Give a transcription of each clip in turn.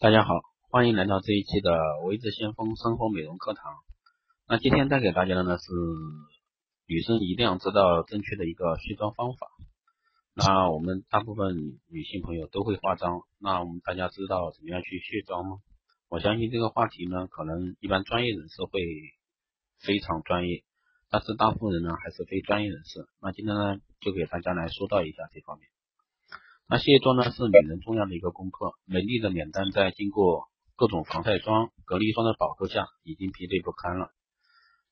大家好，欢迎来到这一期的维智先锋生活美容课堂。那今天带给大家的呢是女生一定要知道正确的一个卸妆方法。那我们大部分女性朋友都会化妆，那我们大家知道怎么样去卸妆吗？我相信这个话题呢，可能一般专业人士会非常专业，但是大部分人呢还是非专业人士。那今天呢就给大家来说到一下这方面。那卸妆呢是女人重要的一个功课，美丽的脸蛋在经过各种防晒霜、隔离霜的保护下，已经疲惫不堪了。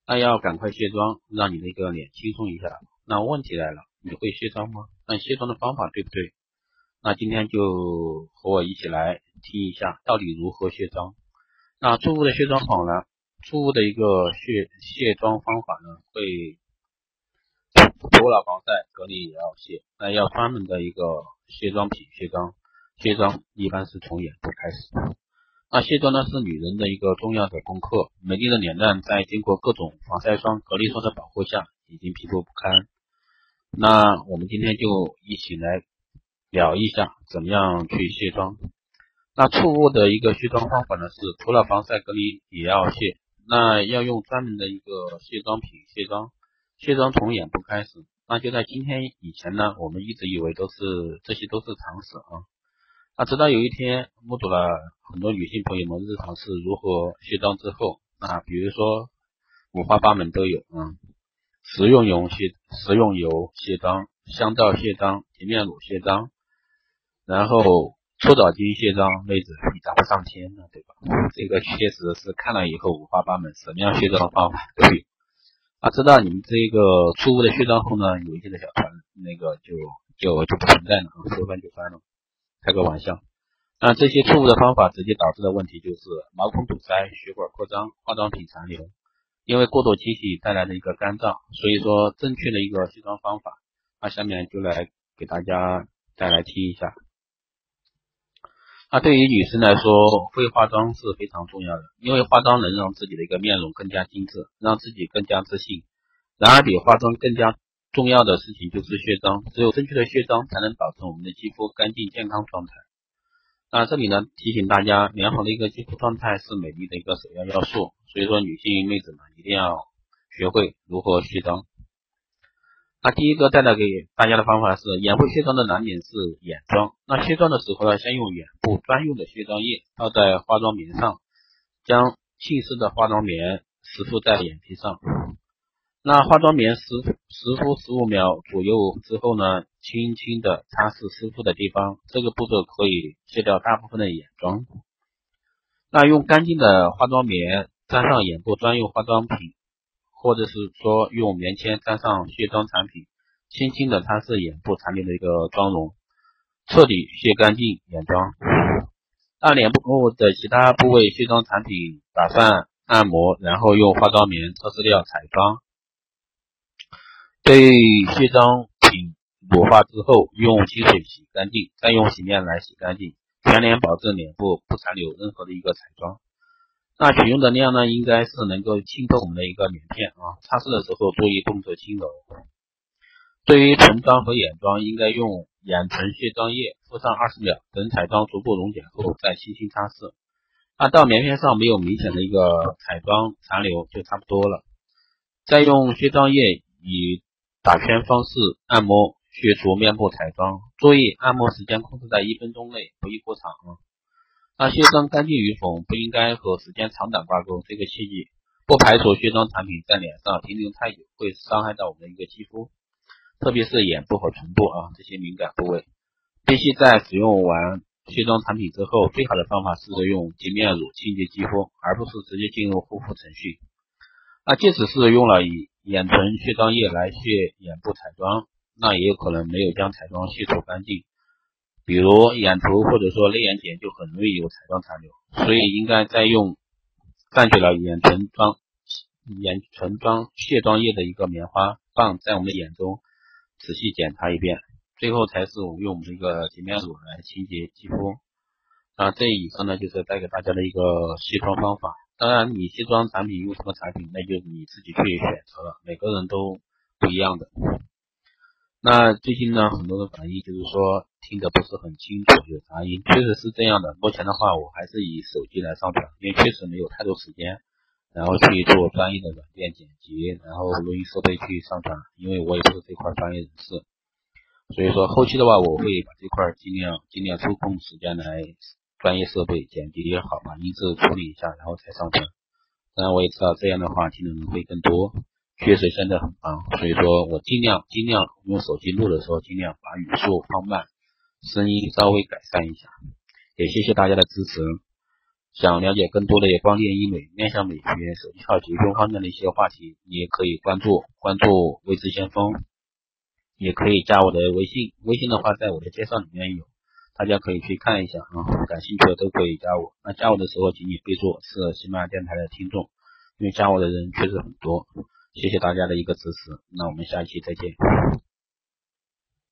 那要赶快卸妆，让你的一个脸轻松一下。那问题来了，你会卸妆吗？那卸妆的方法对不对？那今天就和我一起来听一下，到底如何卸妆。那错误的卸妆法呢？错误的一个卸卸妆方法呢，会除了防晒、隔离也要卸，那要专门的一个。卸妆品卸妆，卸妆一般是从眼部开始。那卸妆呢是女人的一个重要的功课。美丽的脸蛋在经过各种防晒霜、隔离霜的保护下，已经疲惫不堪。那我们今天就一起来聊一下怎么样去卸妆。那错误的一个卸妆方法呢是除了防晒隔离也要卸。那要用专门的一个卸妆品卸妆，卸妆从眼部开始。那就在今天以前呢，我们一直以为都是这些都是常识啊。那直到有一天目睹了很多女性朋友们日常是如何卸妆之后，啊，比如说五花八门都有啊，食用油卸食用油卸妆，香皂卸妆，洁面乳卸妆，然后搓澡巾卸妆，妹子你咋不上天呢？对吧？这个确实是看了以后五花八门，什么样卸妆方法都有。啊，知道你们这个错误的卸妆后呢，有一些的小团那个就就就不存在了，说翻就翻了，开个玩笑。那这些错误的方法直接导致的问题就是毛孔堵塞、血管扩张、化妆品残留，因为过度清洗带来的一个干燥。所以说，正确的一个卸妆方法，那下面就来给大家再来听一下。那对于女生来说，会化妆是非常重要的，因为化妆能让自己的一个面容更加精致，让自己更加自信。然而，比化妆更加重要的事情就是卸妆，只有正确的卸妆，才能保证我们的肌肤干净健康状态。那这里呢，提醒大家，良好的一个肌肤状态是美丽的一个首要要素，所以说女性妹子们一定要学会如何卸妆。那第一个带来给大家的方法是，眼部卸妆的难点是眼妆。那卸妆的时候呢，先用眼部专用的卸妆液倒在化妆棉上，将浸湿的化妆棉湿敷在眼皮上。那化妆棉湿湿敷十五秒左右之后呢，轻轻的擦拭湿敷的地方。这个步骤可以卸掉大部分的眼妆。那用干净的化妆棉沾上眼部专用化妆品。或者是说用棉签沾上卸妆产品，轻轻的擦拭眼部残留的一个妆容，彻底卸干净眼妆。那脸部的其他部位卸妆产品打算按摩，然后用化妆棉擦拭料彩妆。对卸妆品乳化之后，用清水洗干净，再用洗面奶洗干净，全脸保证脸部不残留任何的一个彩妆。那取用的量呢，应该是能够浸透我们的一个棉片啊。擦拭的时候注意动作轻柔。对于唇妆和眼妆，应该用眼唇卸妆液敷上二十秒，等彩妆逐步溶解后再轻轻擦拭。那到棉片上没有明显的一个彩妆残留就差不多了。再用卸妆液以打圈方式按摩去除面部彩妆，注意按摩时间控制在一分钟内，不宜过长啊。那卸妆干净与否不应该和时间长短挂钩，这个切记。不排除卸妆产品在脸上停留太久会伤害到我们的一个肌肤，特别是眼部和唇部啊这些敏感部位。必须在使用完卸妆产品之后，最好的方法是用洁面乳清洁肌肤，而不是直接进入护肤程序。那即使是用了以眼唇卸妆液来卸眼部彩妆，那也有可能没有将彩妆卸除干净。比如眼头或者说内眼睑就很容易有彩妆残留，所以应该再用蘸取了眼唇妆眼唇妆卸妆液的一个棉花棒，在我们的眼中仔细检查一遍，最后才是我们用我们的一个洁面乳来清洁肌肤。那这以上呢就是带给大家的一个卸妆方法。当然，你卸妆产品用什么产品，那就你自己去选择了，每个人都不一样的。那最近呢，很多的反映就是说听得不是很清楚，有杂音，确实是这样的。目前的话，我还是以手机来上传，因为确实没有太多时间，然后去做专业的软件剪辑，然后录音设备去上传，因为我也不是这块专业人士，所以说后期的话，我会把这块尽量尽量抽空时间来专业设备剪辑也好，把音质处理一下，然后才上传。当然我也知道这样的话听的人会更多。确实现在很忙，所以说我尽量尽量用手机录的时候，尽量把语速放慢，声音稍微改善一下。也谢谢大家的支持。想了解更多的光电医美、面向美学、手机号结构方面的一些话题，你也可以关注关注未知先锋，也可以加我的微信。微信的话，在我的介绍里面有，大家可以去看一下啊。感兴趣的都可以加我。那加我的时候，请你备注是喜马拉雅电台的听众，因为加我的人确实很多。谢谢大家的一个支持那我们下一期再见。